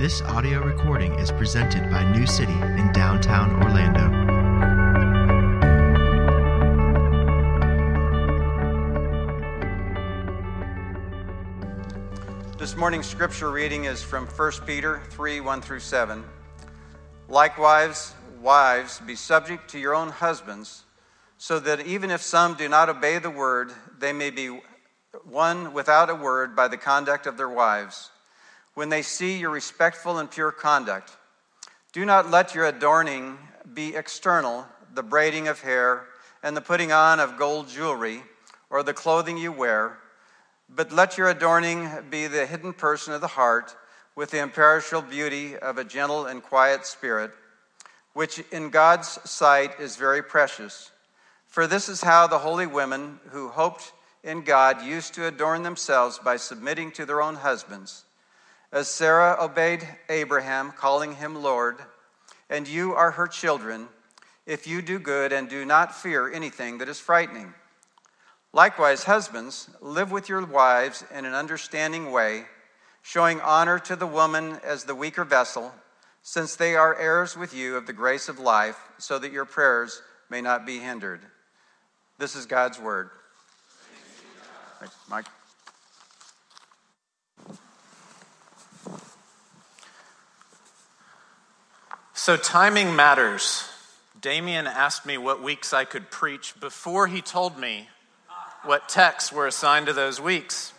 This audio recording is presented by New City in downtown Orlando. This morning's scripture reading is from 1 Peter 3 1 through 7. Likewise, wives, be subject to your own husbands, so that even if some do not obey the word, they may be won without a word by the conduct of their wives when they see your respectful and pure conduct. Do not let your adorning be external, the braiding of hair and the putting on of gold jewelry or the clothing you wear, but let your adorning be the hidden person of the heart with the imperishable beauty of a gentle and quiet spirit, which in God's sight is very precious. For this is how the holy women who hoped in God used to adorn themselves by submitting to their own husbands as Sarah obeyed Abraham, calling him Lord, and you are her children, if you do good and do not fear anything that is frightening. Likewise, husbands, live with your wives in an understanding way, showing honor to the woman as the weaker vessel, since they are heirs with you of the grace of life, so that your prayers may not be hindered. This is God's word. Thanks, Mike. So, timing matters. Damien asked me what weeks I could preach before he told me what texts were assigned to those weeks.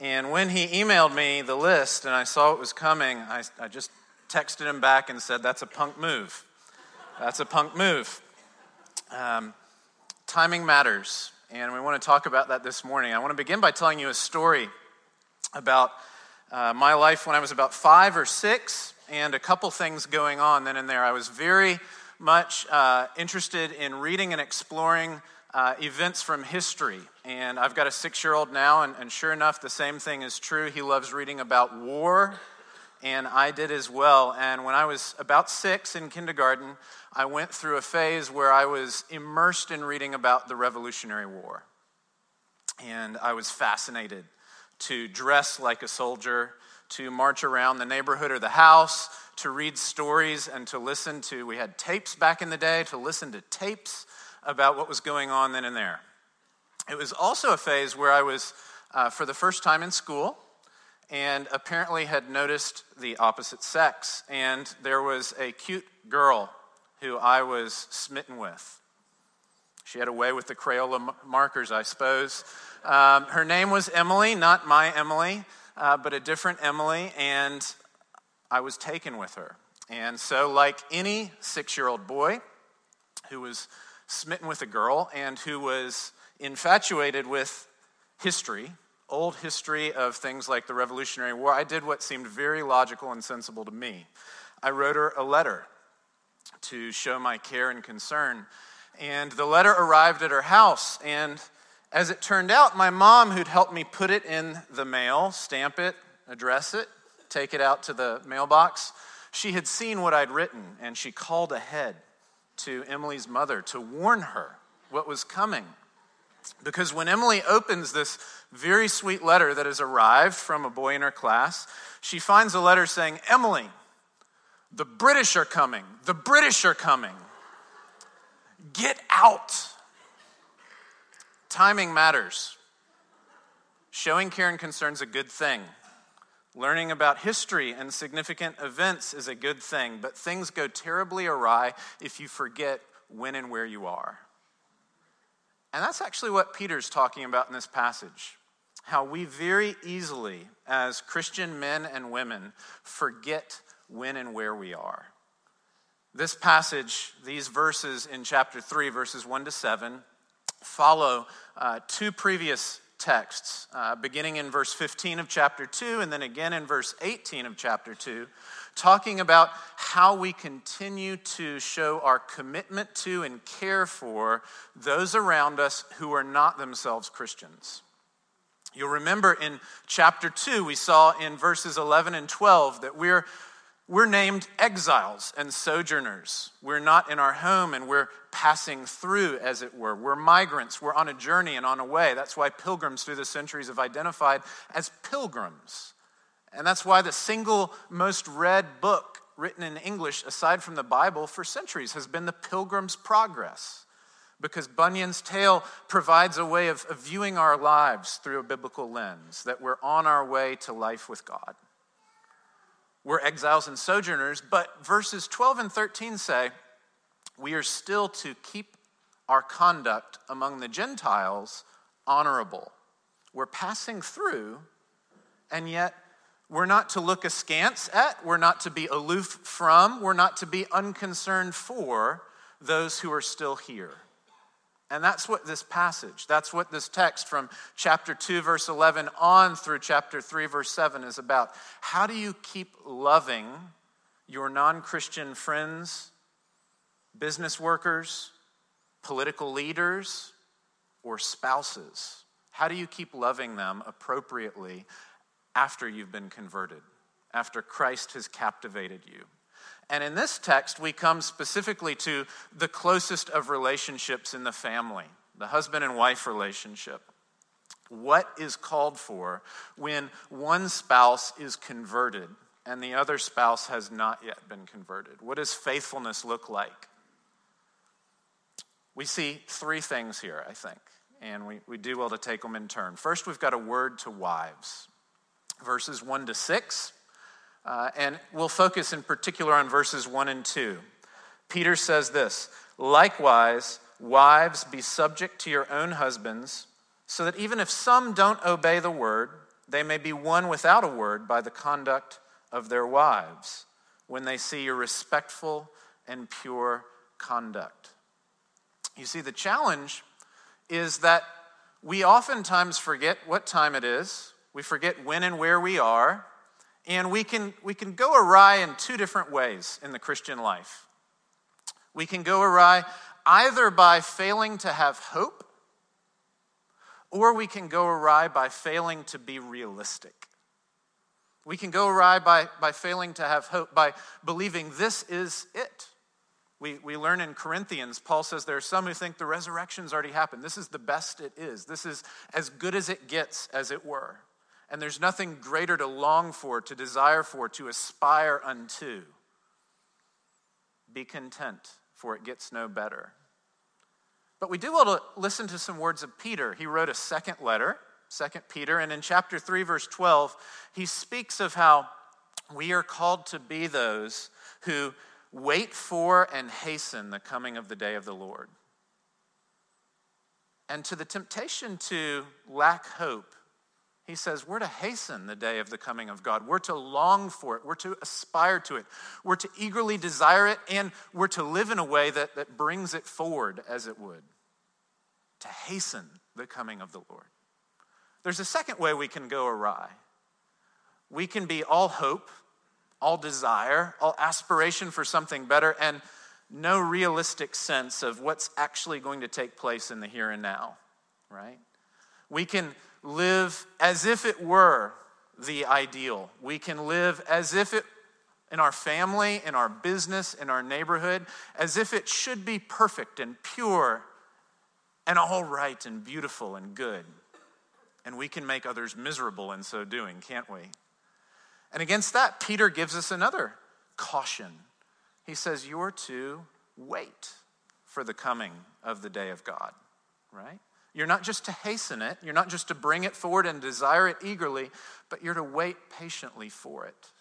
And when he emailed me the list and I saw it was coming, I, I just texted him back and said, That's a punk move. That's a punk move. Um, timing matters. And we want to talk about that this morning. I want to begin by telling you a story about uh, my life when I was about five or six and a couple things going on then and there. I was very much uh, interested in reading and exploring uh, events from history. And I've got a six year old now, and, and sure enough, the same thing is true. He loves reading about war, and I did as well. And when I was about six in kindergarten, I went through a phase where I was immersed in reading about the Revolutionary War. And I was fascinated to dress like a soldier to march around the neighborhood or the house, to read stories, and to listen to. We had tapes back in the day, to listen to tapes about what was going on then and there. It was also a phase where I was, uh, for the first time in school, and apparently had noticed the opposite sex. And there was a cute girl who I was smitten with. She had a way with the Crayola markers, I suppose. Um, her name was Emily, not my Emily uh, but a different Emily, and I was taken with her. And so, like any six year old boy who was smitten with a girl and who was infatuated with history, old history of things like the Revolutionary War, I did what seemed very logical and sensible to me. I wrote her a letter to show my care and concern. And the letter arrived at her house, and as it turned out, my mom, who'd helped me put it in the mail, stamp it, address it, take it out to the mailbox, she had seen what I'd written and she called ahead to Emily's mother to warn her what was coming. Because when Emily opens this very sweet letter that has arrived from a boy in her class, she finds a letter saying, Emily, the British are coming. The British are coming. Get out. Timing matters. Showing care and concern is a good thing. Learning about history and significant events is a good thing, but things go terribly awry if you forget when and where you are. And that's actually what Peter's talking about in this passage. How we very easily, as Christian men and women, forget when and where we are. This passage, these verses in chapter 3, verses 1 to 7, follow uh, two previous texts, uh, beginning in verse 15 of chapter 2 and then again in verse 18 of chapter 2, talking about how we continue to show our commitment to and care for those around us who are not themselves Christians. You'll remember in chapter 2, we saw in verses 11 and 12 that we're we're named exiles and sojourners. We're not in our home and we're passing through, as it were. We're migrants. We're on a journey and on a way. That's why pilgrims through the centuries have identified as pilgrims. And that's why the single most read book written in English, aside from the Bible, for centuries has been The Pilgrim's Progress. Because Bunyan's tale provides a way of, viewing our lives through a biblical lens, that we're on our way to life with God. We're exiles and sojourners, but verses 12 and 13 say we are still to keep our conduct among the Gentiles honorable. We're passing through, and yet we're not to look askance at, we're not to be aloof from, we're not to be unconcerned for those who are still here. And that's what this passage, that's what this text from chapter 2, verse 11 on through chapter 3, verse 7 is about. How do you keep loving your non Christian friends, business workers, political leaders, or spouses? How do you keep loving them appropriately after you've been converted, after Christ has captivated you. And in this text, we come specifically to the closest of relationships in the family, the husband and wife relationship. What is called for when one spouse is converted and the other spouse has not yet been converted? What does faithfulness look like? We see three things here, I think, and we, we do well to take them in turn. First, we've got a word to wives verses 1 to 6. Uh, and we'll focus in particular on verses 1 and 2. Peter says this Likewise, wives, be subject to your own husbands, so that even if some don't obey the word, they may be won without a word by the conduct of their wives, when they see your respectful and pure conduct. You see, the challenge is that we oftentimes forget what time it is we forget when and where we are, and we can, we can go awry in two different ways in the Christian life. We can go awry either by failing to have hope, or we can go awry by failing to be realistic. We can go awry by, by failing to have hope, by believing this is it. We, we learn in Corinthians, Paul says there are some who think the resurrection's already happened. This is the best it is. This is as good as it gets, as it were. And there's nothing greater to long for, to desire for, to aspire unto. Be content, for it gets no better. But we do want to listen to some words of Peter. He wrote a second letter, Second Peter, and in chapter 3, verse 12, he speaks of how we are called to be those who wait for and hasten the coming of the day of the Lord. And to the temptation to lack hope, he says we're to hasten the day of the coming of God. We're to long for it. We're to aspire to it. We're to eagerly desire it, and we're to live in a way that, that brings it forward as it would. To hasten the coming of the Lord. There's a second way we can go awry. We can be all hope, all desire, all aspiration for something better, and no realistic sense of what's actually going to take place in the here and now, right? We can live as if it were the ideal. We can live as if it, in our family, in our business, in our neighborhood, as if it should be perfect and pure and all right and beautiful and good. And we can make others miserable in so doing, can't we? And against that, Peter gives us another caution. He says, You're to wait for the coming of the day of God, right? You're not just to hasten it, you're not just to bring it forward and desire it eagerly, but you're to wait patiently for it.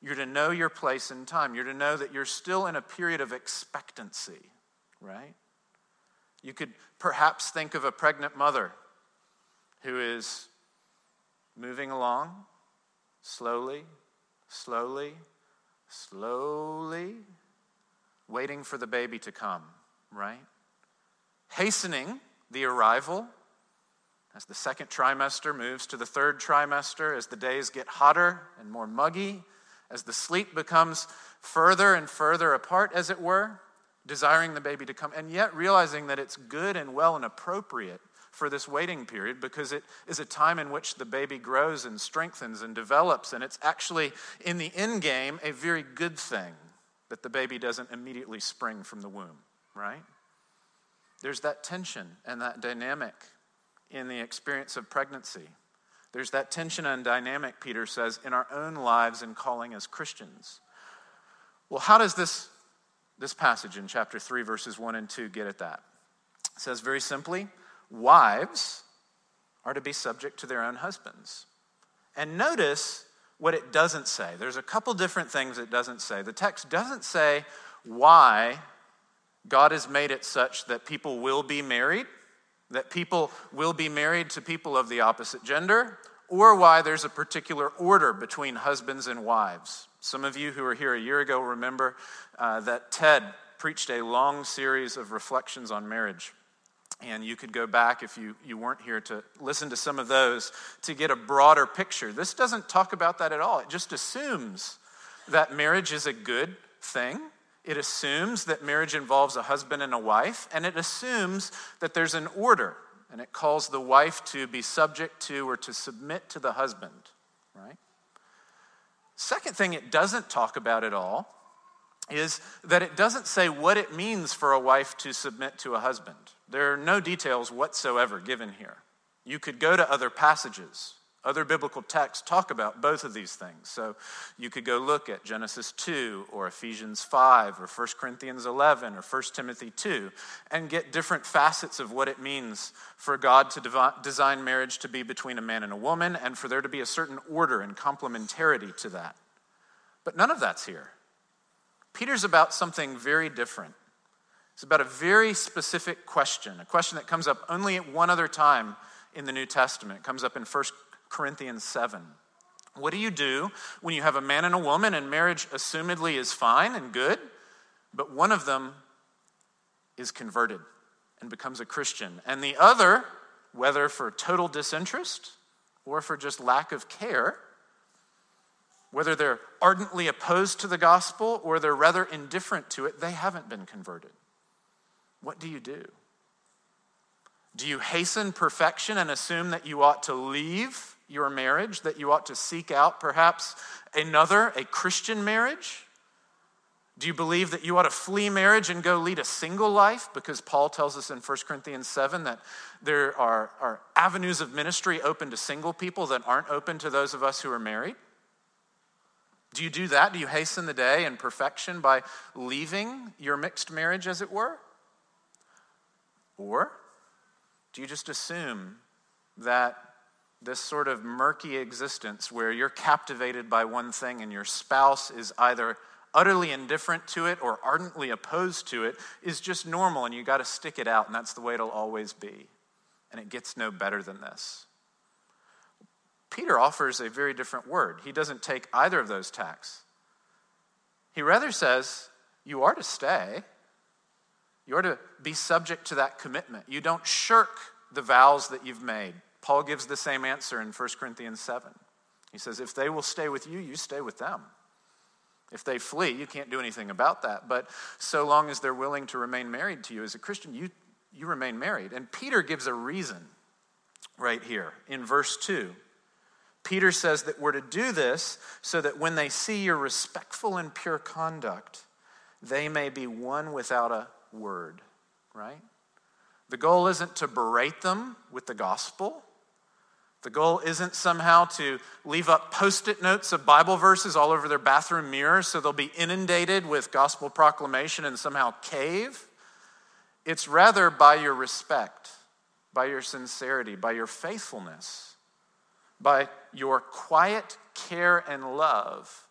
You're to know your place in time. You're to know that you're still in a period of expectancy, right? You could perhaps think of a pregnant mother who is moving along slowly, slowly, slowly, waiting for the baby to come, right? Hastening the arrival, as the second trimester moves to the third trimester, as the days get hotter and more muggy, as the sleep becomes further and further apart, as it were, desiring the baby to come, and yet realizing that it's good and well and appropriate for this waiting period because it is a time in which the baby grows and strengthens and develops, and it's actually, in the end game, a very good thing that the baby doesn't immediately spring from the womb, right? There's that tension and that dynamic in the experience of pregnancy. There's that tension and dynamic, Peter says, in our own lives and calling as Christians. Well, how does this, this passage in chapter 3, verses 1 and 2 get at that? It says very simply, wives are to be subject to their own husbands. And notice what it doesn't say. There's a couple different things it doesn't say. The text doesn't say why God has made it such that people will be married that people will be married to people of the opposite gender, or why there's a particular order between husbands and wives. Some of you who were here a year ago remember uh, that Ted preached a long series of reflections on marriage. And you could go back if you, you weren't here to listen to some of those to get a broader picture. This doesn't talk about that at all. It just assumes that marriage is a good thing it assumes that marriage involves a husband and a wife, and it assumes that there's an order, and it calls the wife to be subject to or to submit to the husband, right? Second thing it doesn't talk about at all is that it doesn't say what it means for a wife to submit to a husband. There are no details whatsoever given here. You could go to other passages other biblical texts talk about both of these things. So you could go look at Genesis 2 or Ephesians 5 or 1 Corinthians 11 or 1 Timothy 2 and get different facets of what it means for God to design marriage to be between a man and a woman and for there to be a certain order and complementarity to that. But none of that's here. Peter's about something very different. It's about a very specific question, a question that comes up only at one other time in the New Testament. It comes up in 1 Corinthians 7. What do you do when you have a man and a woman and marriage assumedly is fine and good, but one of them is converted and becomes a Christian, and the other, whether for total disinterest or for just lack of care, whether they're ardently opposed to the gospel or they're rather indifferent to it, they haven't been converted. What do you do? Do you hasten perfection and assume that you ought to leave your marriage, that you ought to seek out perhaps another, a Christian marriage? Do you believe that you ought to flee marriage and go lead a single life? Because Paul tells us in 1 Corinthians 7 that there are, are avenues of ministry open to single people that aren't open to those of us who are married. Do you do that? Do you hasten the day and perfection by leaving your mixed marriage, as it were? Or do you just assume that this sort of murky existence where you're captivated by one thing and your spouse is either utterly indifferent to it or ardently opposed to it is just normal and you got to stick it out and that's the way it'll always be. And it gets no better than this. Peter offers a very different word. He doesn't take either of those tacks. He rather says, You are to stay. You are to be subject to that commitment. You don't shirk the vows that you've made. Paul gives the same answer in 1 Corinthians 7. He says, If they will stay with you, you stay with them. If they flee, you can't do anything about that. But so long as they're willing to remain married to you as a Christian, you, you remain married. And Peter gives a reason right here in verse 2. Peter says that we're to do this so that when they see your respectful and pure conduct, they may be won without a word, right? The goal isn't to berate them with the gospel. The goal isn't somehow to leave up post it notes of Bible verses all over their bathroom mirror so they'll be inundated with gospel proclamation and somehow cave. It's rather by your respect, by your sincerity, by your faithfulness, by your quiet care and love,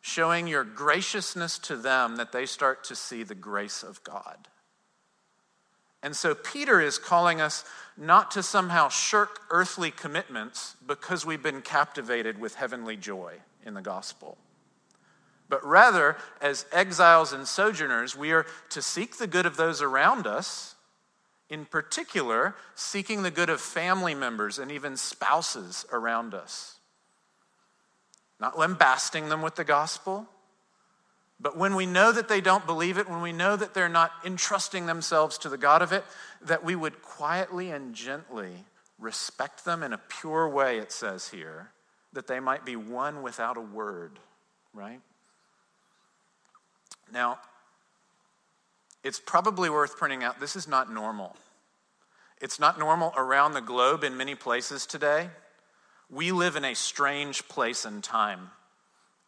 showing your graciousness to them that they start to see the grace of God. And so Peter is calling us not to somehow shirk earthly commitments because we've been captivated with heavenly joy in the gospel. But rather, as exiles and sojourners, we are to seek the good of those around us, in particular, seeking the good of family members and even spouses around us. Not lambasting them with the gospel, but when we know that they don't believe it, when we know that they're not entrusting themselves to the God of it, that we would quietly and gently respect them in a pure way, it says here, that they might be won without a word, right? Now, it's probably worth pointing out this is not normal. It's not normal around the globe in many places today we live in a strange place and time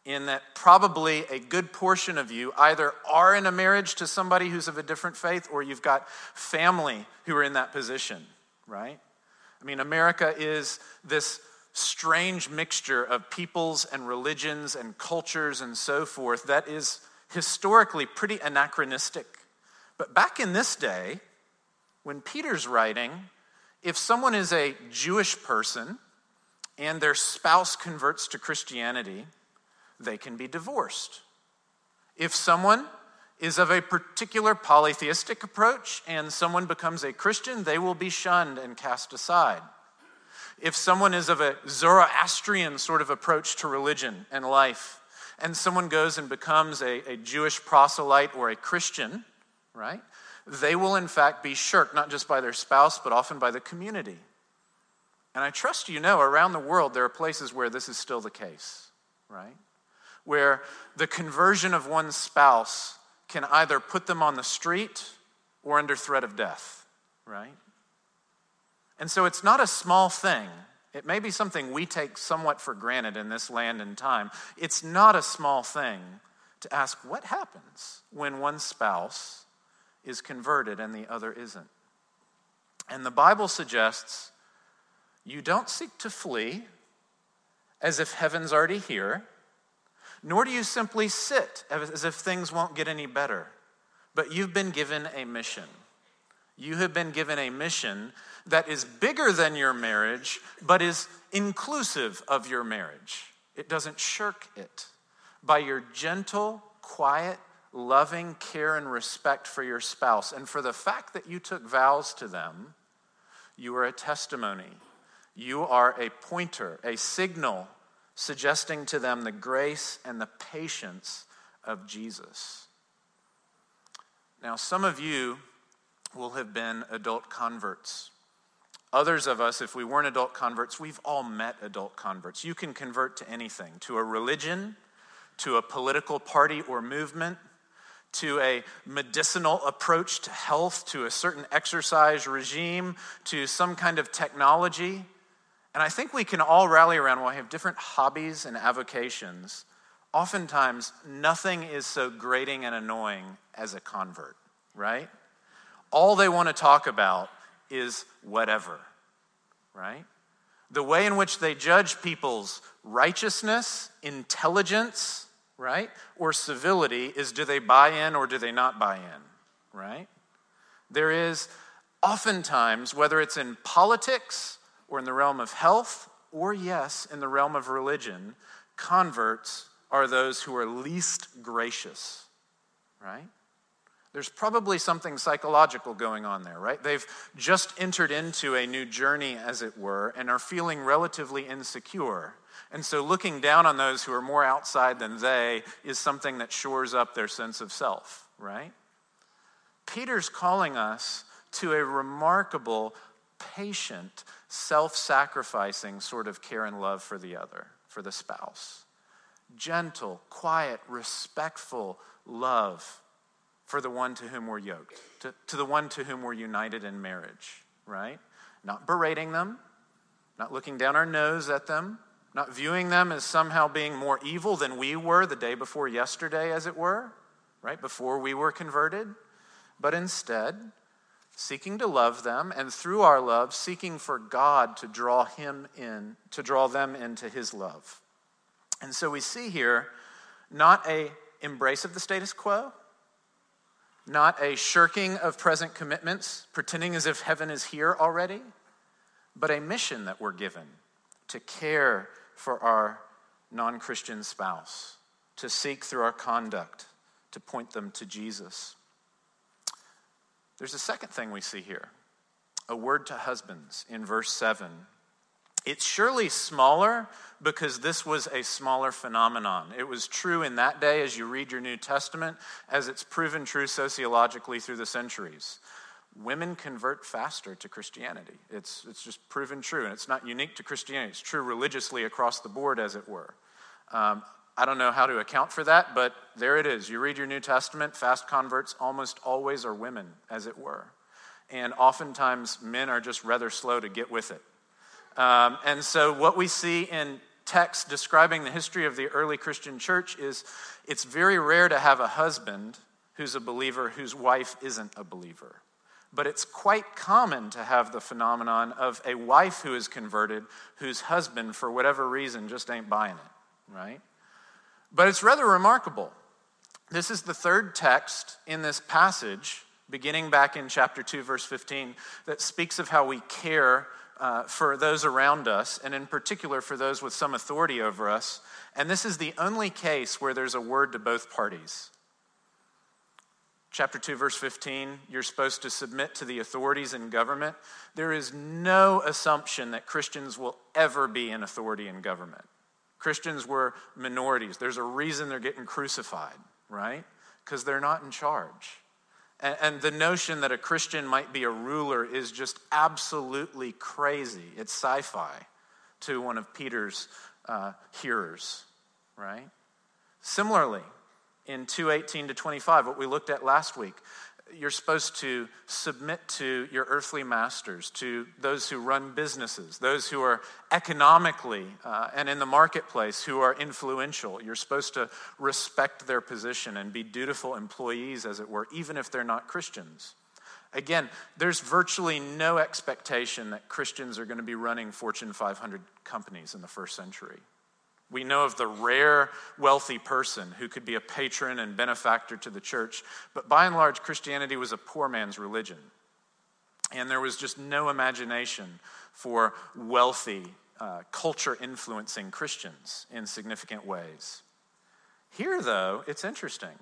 in that probably a good portion of you either are in a marriage to somebody who's of a different faith or you've got family who are in that position, right? I mean, America is this strange mixture of peoples and religions and cultures and so forth that is historically pretty anachronistic. But back in this day, when Peter's writing, if someone is a Jewish person and their spouse converts to Christianity, they can be divorced. If someone is of a particular polytheistic approach and someone becomes a Christian, they will be shunned and cast aside. If someone is of a Zoroastrian sort of approach to religion and life, and someone goes and becomes a, a Jewish proselyte or a Christian, right, they will in fact be shirked, not just by their spouse, but often by the community. And I trust you know around the world there are places where this is still the case, right? Where the conversion of one's spouse can either put them on the street or under threat of death, right? And so it's not a small thing. It may be something we take somewhat for granted in this land and time. It's not a small thing to ask what happens when one spouse is converted and the other isn't. And the Bible suggests you don't seek to flee as if heaven's already here nor do you simply sit as if things won't get any better, but you've been given a mission. You have been given a mission that is bigger than your marriage, but is inclusive of your marriage. It doesn't shirk it. By your gentle, quiet, loving care and respect for your spouse, and for the fact that you took vows to them, you are a testimony. You are a pointer, a signal suggesting to them the grace and the patience of Jesus. Now, some of you will have been adult converts. Others of us, if we weren't adult converts, we've all met adult converts. You can convert to anything to a religion, to a political party or movement, to a medicinal approach to health, to a certain exercise regime, to some kind of technology. And I think we can all rally around while we have different hobbies and avocations. Oftentimes, nothing is so grating and annoying as a convert, right? All they want to talk about is whatever, right? The way in which they judge people's righteousness, intelligence, right? Or civility is do they buy in or do they not buy in, right? There is oftentimes, whether it's in politics or in the realm of health, or yes, in the realm of religion, converts are those who are least gracious, right? There's probably something psychological going on there, right? They've just entered into a new journey, as it were, and are feeling relatively insecure. And so looking down on those who are more outside than they is something that shores up their sense of self, right? Peter's calling us to a remarkable, patient, self sacrificing sort of care and love for the other, for the spouse. Gentle, quiet, respectful love for the one to whom we're yoked, to, to the one to whom we're united in marriage, right? Not berating them, not looking down our nose at them, not viewing them as somehow being more evil than we were the day before yesterday, as it were, right? Before we were converted, but instead, seeking to love them, and through our love, seeking for God to draw him in, to draw them into his love. And so we see here not a embrace of the status quo, not a shirking of present commitments, pretending as if heaven is here already, but a mission that we're given to care for our non Christian spouse, to seek through our conduct to point them to Jesus. There's a second thing we see here a word to husbands in verse 7. It's surely smaller because this was a smaller phenomenon. It was true in that day as you read your New Testament, as it's proven true sociologically through the centuries. Women convert faster to Christianity. It's, it's just proven true, and it's not unique to Christianity. It's true religiously across the board, as it were. Um, I don't know how to account for that, but there it is. You read your New Testament, fast converts almost always are women, as it were. And oftentimes, men are just rather slow to get with it. Um, and so, what we see in text describing the history of the early Christian church is it's very rare to have a husband who's a believer whose wife isn't a believer. But it's quite common to have the phenomenon of a wife who is converted whose husband, for whatever reason, just ain't buying it, right? But it's rather remarkable. This is the third text in this passage, beginning back in chapter 2, verse 15, that speaks of how we care uh, for those around us, and in particular for those with some authority over us. And this is the only case where there's a word to both parties. Chapter 2, verse 15, you're supposed to submit to the authorities in government. There is no assumption that Christians will ever be in authority in government. Christians were minorities. There's a reason they're getting crucified, right? Because they're not in charge. And, and the notion that a Christian might be a ruler is just absolutely crazy. It's sci fi to one of Peter's uh, hearers, right? Similarly, in 218 to 25, what we looked at last week, you're supposed to submit to your earthly masters, to those who run businesses, those who are economically uh, and in the marketplace who are influential. You're supposed to respect their position and be dutiful employees, as it were, even if they're not Christians. Again, there's virtually no expectation that Christians are going to be running Fortune 500 companies in the first century. We know of the rare wealthy person who could be a patron and benefactor to the church, but by and large, Christianity was a poor man's religion. And there was just no imagination for wealthy, uh, culture influencing Christians in significant ways. Here, though, it's interesting.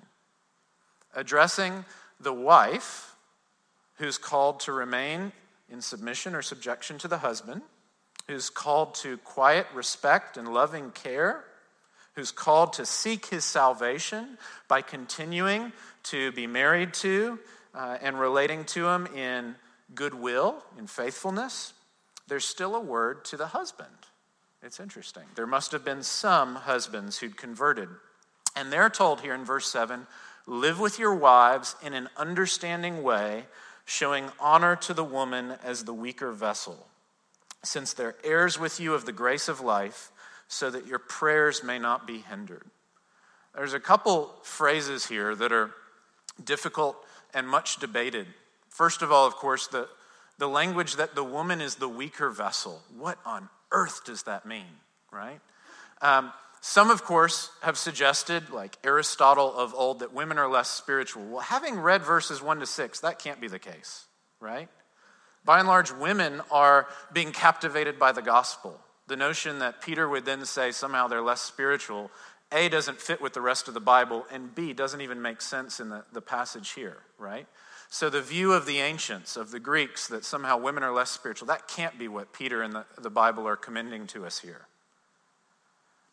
Addressing the wife who's called to remain in submission or subjection to the husband who's called to quiet respect and loving care, who's called to seek his salvation by continuing to be married to uh, and relating to him in goodwill, in faithfulness, there's still a word to the husband. It's interesting. There must have been some husbands who'd converted. And they're told here in verse 7 live with your wives in an understanding way, showing honor to the woman as the weaker vessel since they're heirs with you of the grace of life, so that your prayers may not be hindered. There's a couple phrases here that are difficult and much debated. First of all, of course, the, the language that the woman is the weaker vessel. What on earth does that mean, right? Um, some, of course, have suggested, like Aristotle of old, that women are less spiritual. Well, having read verses 1 to 6, that can't be the case, right? By and large, women are being captivated by the gospel. The notion that Peter would then say somehow they're less spiritual, A, doesn't fit with the rest of the Bible, and B, doesn't even make sense in the, the passage here, right? So the view of the ancients, of the Greeks, that somehow women are less spiritual, that can't be what Peter and the, the Bible are commending to us here.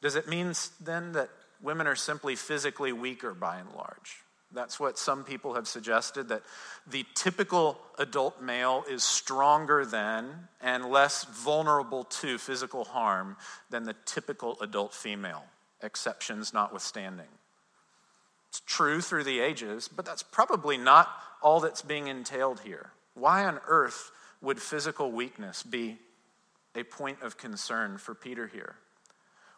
Does it mean then that women are simply physically weaker by and large? That's what some people have suggested that the typical adult male is stronger than and less vulnerable to physical harm than the typical adult female, exceptions notwithstanding. It's true through the ages, but that's probably not all that's being entailed here. Why on earth would physical weakness be a point of concern for Peter here?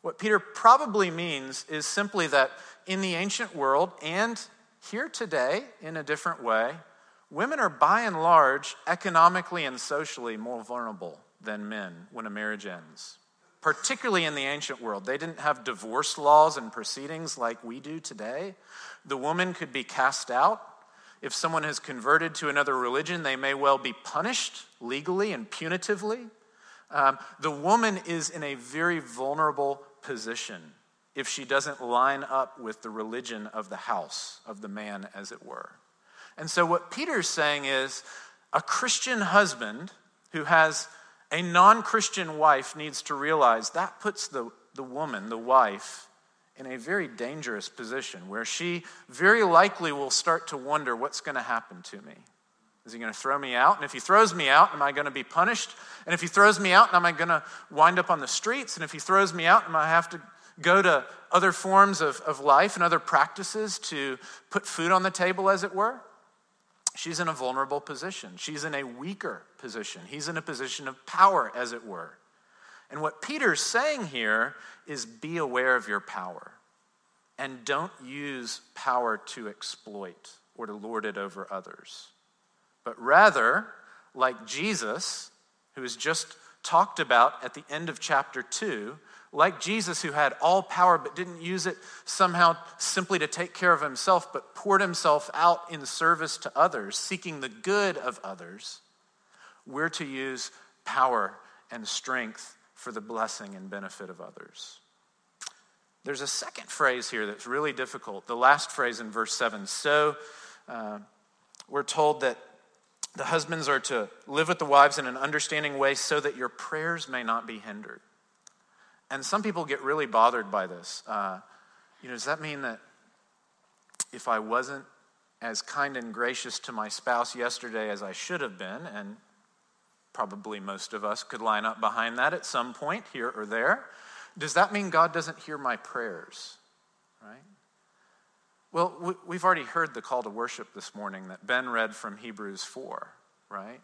What Peter probably means is simply that in the ancient world and here today, in a different way, women are by and large economically and socially more vulnerable than men when a marriage ends. Particularly in the ancient world, they didn't have divorce laws and proceedings like we do today. The woman could be cast out. If someone has converted to another religion, they may well be punished legally and punitively. Um, the woman is in a very vulnerable position if she doesn't line up with the religion of the house, of the man, as it were. And so, what Peter's saying is a Christian husband who has a non Christian wife needs to realize that puts the, the woman, the wife, in a very dangerous position where she very likely will start to wonder what's going to happen to me. Is he going to throw me out? And if he throws me out, am I going to be punished? And if he throws me out, am I going to wind up on the streets? And if he throws me out, am I have to go to other forms of, of life and other practices to put food on the table, as it were, she's in a vulnerable position. She's in a weaker position. He's in a position of power, as it were. And what Peter's saying here is be aware of your power and don't use power to exploit or to lord it over others. But rather, like Jesus, who is just talked about at the end of chapter 2, like Jesus, who had all power but didn't use it somehow simply to take care of himself, but poured himself out in service to others, seeking the good of others, we're to use power and strength for the blessing and benefit of others. There's a second phrase here that's really difficult. The last phrase in verse 7. So uh, we're told that the husbands are to live with the wives in an understanding way so that your prayers may not be hindered. And some people get really bothered by this. Uh, you know, does that mean that if I wasn't as kind and gracious to my spouse yesterday as I should have been, and probably most of us could line up behind that at some point here or there, does that mean God doesn't hear my prayers? Right? Well, we've already heard the call to worship this morning that Ben read from Hebrews 4, right?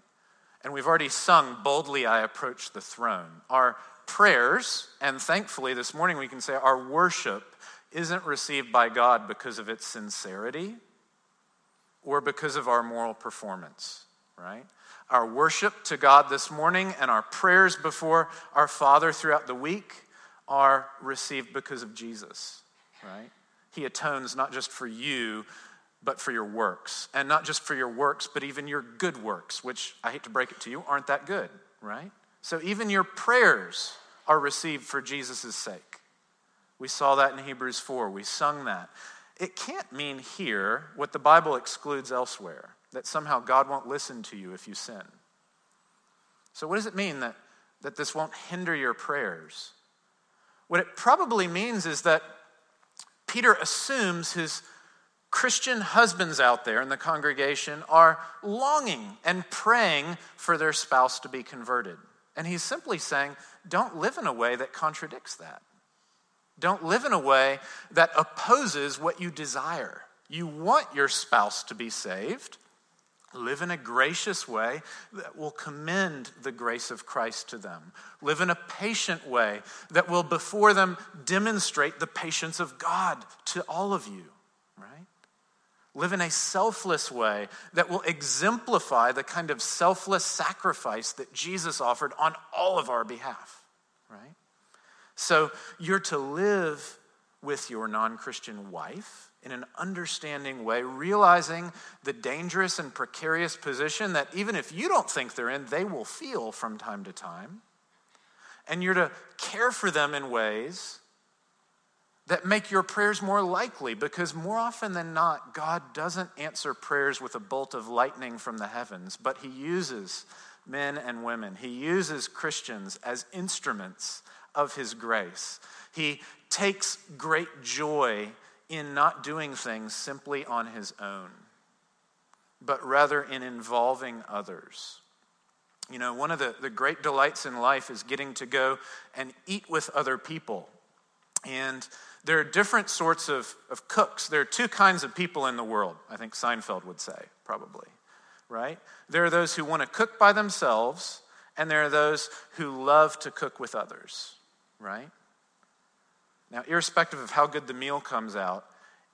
And we've already sung, Boldly I Approach the Throne. Our prayers, and thankfully this morning we can say our worship isn't received by God because of its sincerity or because of our moral performance, right? Our worship to God this morning and our prayers before our Father throughout the week are received because of Jesus, right? He atones not just for you, but for your works. And not just for your works, but even your good works, which I hate to break it to you, aren't that good, right? So even your prayers are received for Jesus' sake. We saw that in Hebrews 4. We sung that. It can't mean here what the Bible excludes elsewhere, that somehow God won't listen to you if you sin. So, what does it mean that, that this won't hinder your prayers? What it probably means is that Peter assumes his Christian husbands out there in the congregation are longing and praying for their spouse to be converted. And he's simply saying, don't live in a way that contradicts that. Don't live in a way that opposes what you desire. You want your spouse to be saved. Live in a gracious way that will commend the grace of Christ to them. Live in a patient way that will before them demonstrate the patience of God to all of you? Live in a selfless way that will exemplify the kind of selfless sacrifice that Jesus offered on all of our behalf, right? So you're to live with your non Christian wife in an understanding way, realizing the dangerous and precarious position that even if you don't think they're in, they will feel from time to time. And you're to care for them in ways that make your prayers more likely because more often than not, God doesn't answer prayers with a bolt of lightning from the heavens, but He uses men and women. He uses Christians as instruments of His grace. He takes great joy in not doing things simply on his own, but rather in involving others. You know, one of the, the great delights in life is getting to go and eat with other people. And there are different sorts of, of cooks. There are two kinds of people in the world, I think Seinfeld would say, probably, right? There are those who want to cook by themselves, and there are those who love to cook with others, right? Now, irrespective of how good the meal comes out,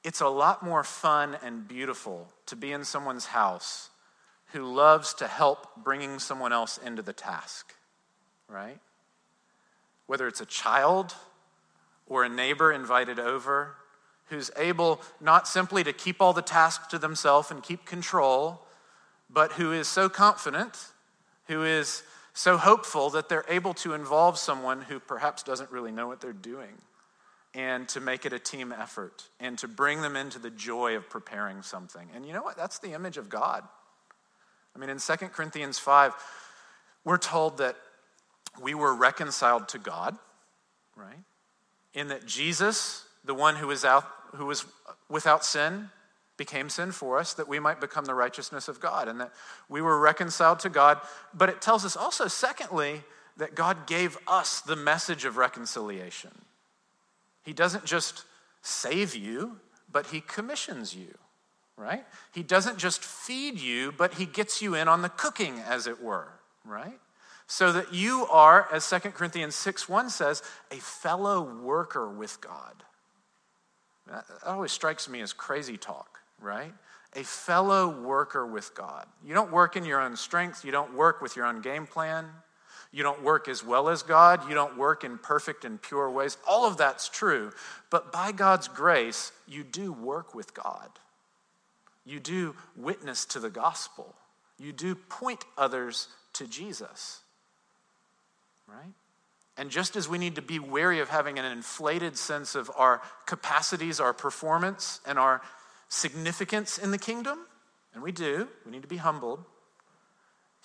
it's a lot more fun and beautiful to be in someone's house who loves to help bringing someone else into the task, right? Whether it's a child or a neighbor invited over who's able not simply to keep all the tasks to themselves and keep control, but who is so confident, who is so hopeful that they're able to involve someone who perhaps doesn't really know what they're doing and to make it a team effort and to bring them into the joy of preparing something. And you know what? That's the image of God. I mean, in 2 Corinthians 5, we're told that we were reconciled to God, right? In that Jesus, the one who was, out, who was without sin, became sin for us that we might become the righteousness of God, and that we were reconciled to God. But it tells us also, secondly, that God gave us the message of reconciliation. He doesn't just save you, but He commissions you, right? He doesn't just feed you, but He gets you in on the cooking, as it were, right? So that you are, as 2 Corinthians 6 1 says, a fellow worker with God. That always strikes me as crazy talk, right? A fellow worker with God. You don't work in your own strength, you don't work with your own game plan. You don't work as well as God. You don't work in perfect and pure ways. All of that's true. But by God's grace, you do work with God. You do witness to the gospel. You do point others to Jesus. Right? And just as we need to be wary of having an inflated sense of our capacities, our performance, and our significance in the kingdom, and we do, we need to be humbled.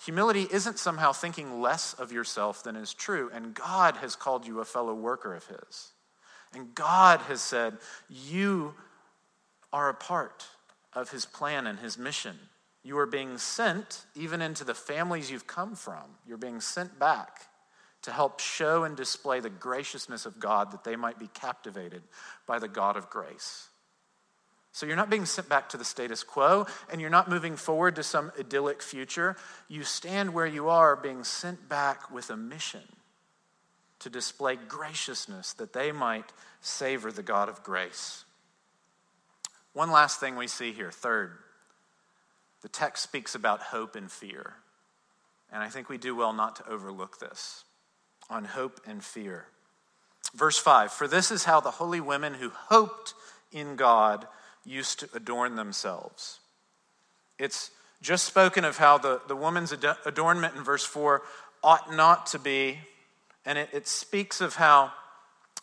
Humility isn't somehow thinking less of yourself than is true, and God has called you a fellow worker of His. And God has said, You are a part of His plan and His mission. You are being sent even into the families you've come from. You're being sent back to help show and display the graciousness of God that they might be captivated by the God of grace. So you're not being sent back to the status quo and you're not moving forward to some idyllic future. You stand where you are, being sent back with a mission to display graciousness that they might savor the God of grace. One last thing we see here. Third, the text speaks about hope and fear. And I think we do well not to overlook this on hope and fear. Verse 5 For this is how the holy women who hoped in God used to adorn themselves. It's just spoken of how the, the woman's adornment in verse 4 ought not to be, and it, it speaks of how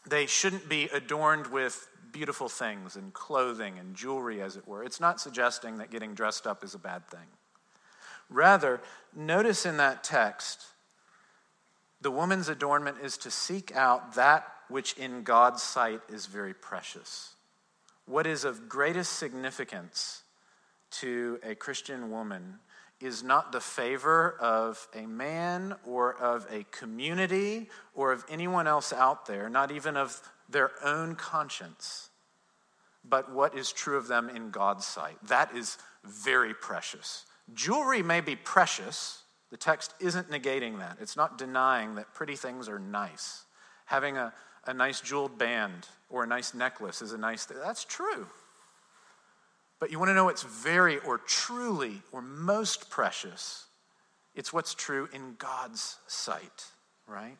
they shouldn't be adorned with beautiful things and clothing and jewelry, as it were. It's not suggesting that getting dressed up is a bad thing. Rather, notice in that text, the woman's adornment is to seek out that which in God's sight is very precious what is of greatest significance to a Christian woman is not the favor of a man or of a community or of anyone else out there, not even of their own conscience, but what is true of them in God's sight. That is very precious. Jewelry may be precious. The text isn't negating that. It's not denying that pretty things are nice. Having a, a nice jeweled band or a nice necklace is a nice thing. That's true. But you want to know what's very or truly or most precious? It's what's true in God's sight, right?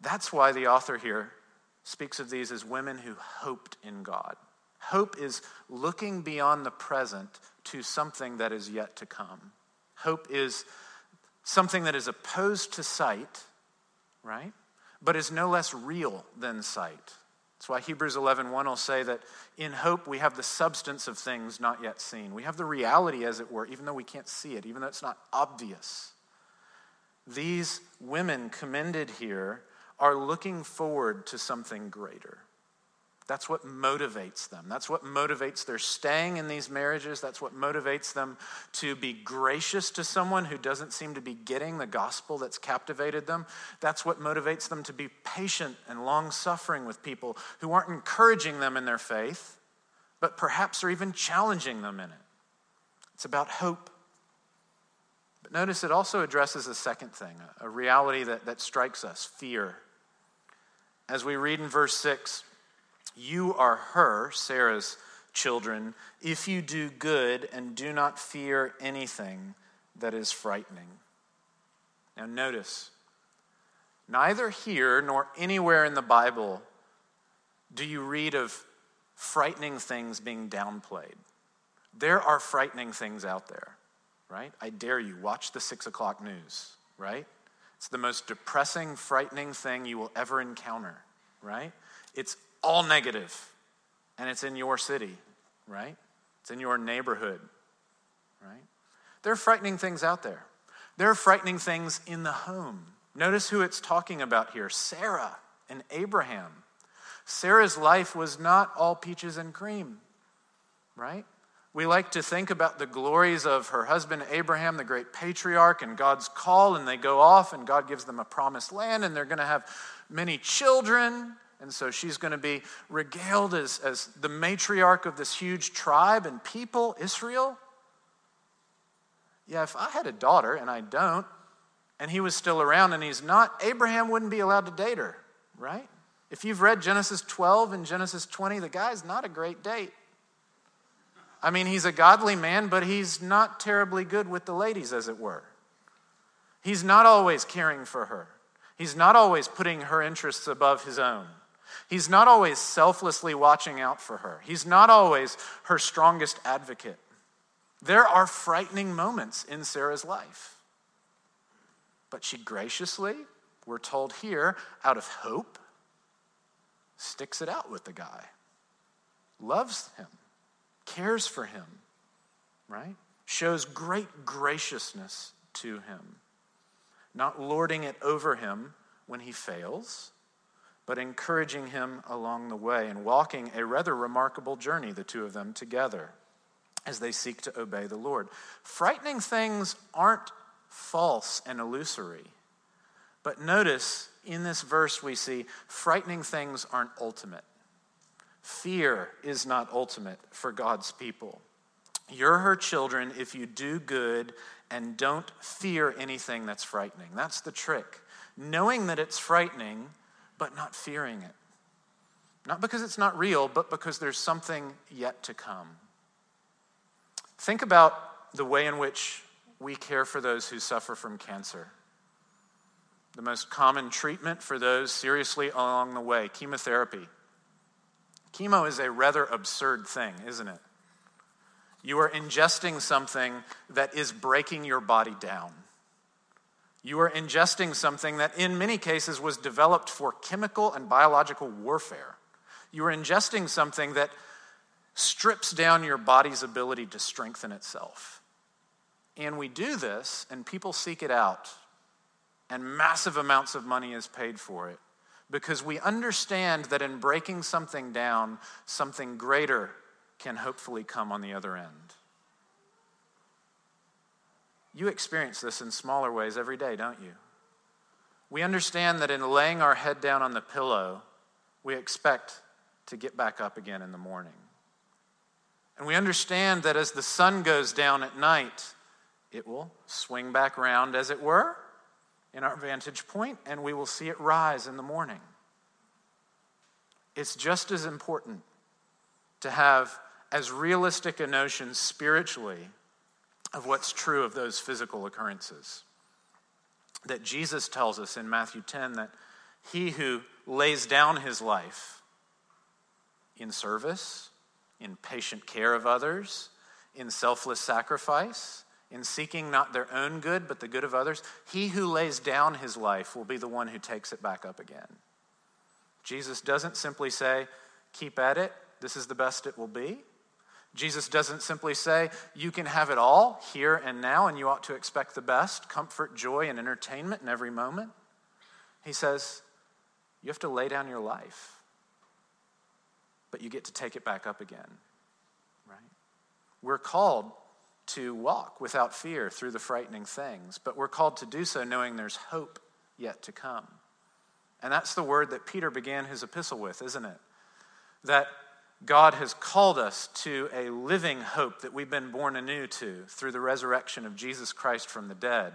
That's why the author here speaks of these as women who hoped in God. Hope is looking beyond the present to something that is yet to come. Hope is something that is opposed to sight, right? but is no less real than sight. That's why Hebrews 11:1 will say that in hope we have the substance of things not yet seen. We have the reality as it were even though we can't see it, even though it's not obvious. These women commended here are looking forward to something greater. That's what motivates them. That's what motivates their staying in these marriages. That's what motivates them to be gracious to someone who doesn't seem to be getting the gospel that's captivated them. That's what motivates them to be patient and long suffering with people who aren't encouraging them in their faith, but perhaps are even challenging them in it. It's about hope. But notice it also addresses a second thing, a reality that, that strikes us fear. As we read in verse 6, you are her, Sarah's children, if you do good and do not fear anything that is frightening. Now, notice, neither here nor anywhere in the Bible do you read of frightening things being downplayed. There are frightening things out there, right? I dare you, watch the six o'clock news, right? It's the most depressing, frightening thing you will ever encounter, right? It's all negative, and it's in your city, right? It's in your neighborhood, right? There are frightening things out there. There are frightening things in the home. Notice who it's talking about here Sarah and Abraham. Sarah's life was not all peaches and cream, right? We like to think about the glories of her husband Abraham, the great patriarch, and God's call, and they go off, and God gives them a promised land, and they're going to have many children. And so she's going to be regaled as, as the matriarch of this huge tribe and people, Israel. Yeah, if I had a daughter, and I don't, and he was still around and he's not, Abraham wouldn't be allowed to date her, right? If you've read Genesis 12 and Genesis 20, the guy's not a great date. I mean, he's a godly man, but he's not terribly good with the ladies, as it were. He's not always caring for her. He's not always putting her interests above his own. He's not always selflessly watching out for her. He's not always her strongest advocate. There are frightening moments in Sarah's life. But she graciously, we're told here, out of hope, sticks it out with the guy, loves him, cares for him, right? Shows great graciousness to him, not lording it over him when he fails, but encouraging him along the way and walking a rather remarkable journey, the two of them together, as they seek to obey the Lord. Frightening things aren't false and illusory, but notice in this verse we see frightening things aren't ultimate. Fear is not ultimate for God's people. You're her children if you do good and don't fear anything that's frightening. That's the trick. Knowing that it's frightening, but not fearing it. Not because it's not real, but because there's something yet to come. Think about the way in which we care for those who suffer from cancer. The most common treatment for those seriously along the way chemotherapy. Chemo is a rather absurd thing, isn't it? You are ingesting something that is breaking your body down. You are ingesting something that, in many cases, was developed for chemical and biological warfare. You are ingesting something that strips down your body's ability to strengthen itself. And we do this, and people seek it out, and massive amounts of money is paid for it because we understand that in breaking something down, something greater can hopefully come on the other end. You experience this in smaller ways every day, don't you? We understand that in laying our head down on the pillow, we expect to get back up again in the morning. And we understand that as the sun goes down at night, it will swing back around, as it were, in our vantage point, and we will see it rise in the morning. It's just as important to have as realistic a notion spiritually of what's true of those physical occurrences. That Jesus tells us in Matthew 10 that he who lays down his life in service, in patient care of others, in selfless sacrifice, in seeking not their own good, but the good of others, he who lays down his life will be the one who takes it back up again. Jesus doesn't simply say, keep at it, this is the best it will be. Jesus doesn't simply say, you can have it all here and now, and you ought to expect the best comfort, joy, and entertainment in every moment. He says, you have to lay down your life, but you get to take it back up again, right? We're called to walk without fear through the frightening things, but we're called to do so knowing there's hope yet to come. And that's the word that Peter began his epistle with, isn't it? That God has called us to a living hope that we've been born anew to through the resurrection of Jesus Christ from the dead,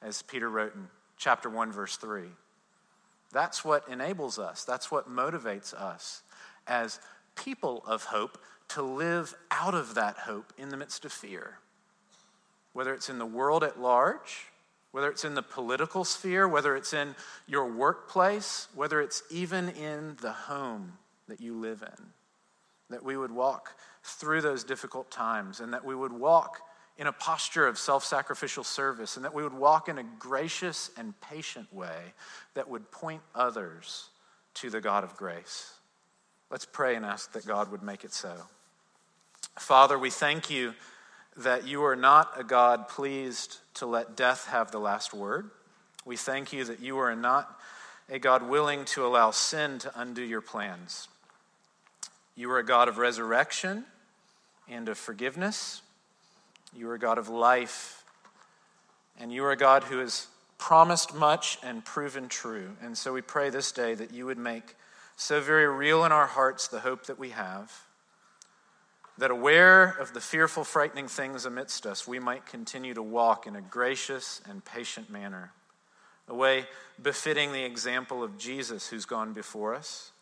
as Peter wrote in chapter 1, verse 3. That's what enables us, that's what motivates us as people of hope to live out of that hope in the midst of fear whether it's in the world at large, whether it's in the political sphere, whether it's in your workplace, whether it's even in the home that you live in, that we would walk through those difficult times and that we would walk in a posture of self sacrificial service and that we would walk in a gracious and patient way that would point others to the God of grace. Let's pray and ask that God would make it so. Father, we thank you that you are not a God pleased to let death have the last word. We thank you that you are not a God willing to allow sin to undo your plans. You are a God of resurrection and of forgiveness. You are a God of life. And you are a God who has promised much and proven true. And so we pray this day that you would make so very real in our hearts the hope that we have that aware of the fearful, frightening things amidst us, we might continue to walk in a gracious and patient manner a way befitting the example of Jesus who's gone before us,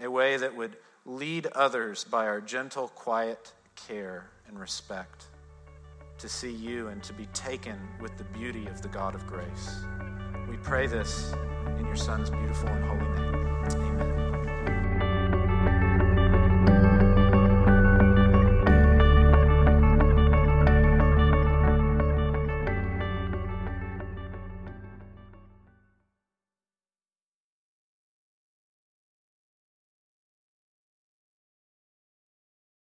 a way that would lead others by our gentle, quiet care and respect to see you and to be taken with the beauty of the God of grace. We pray this in your Son's beautiful and holy name.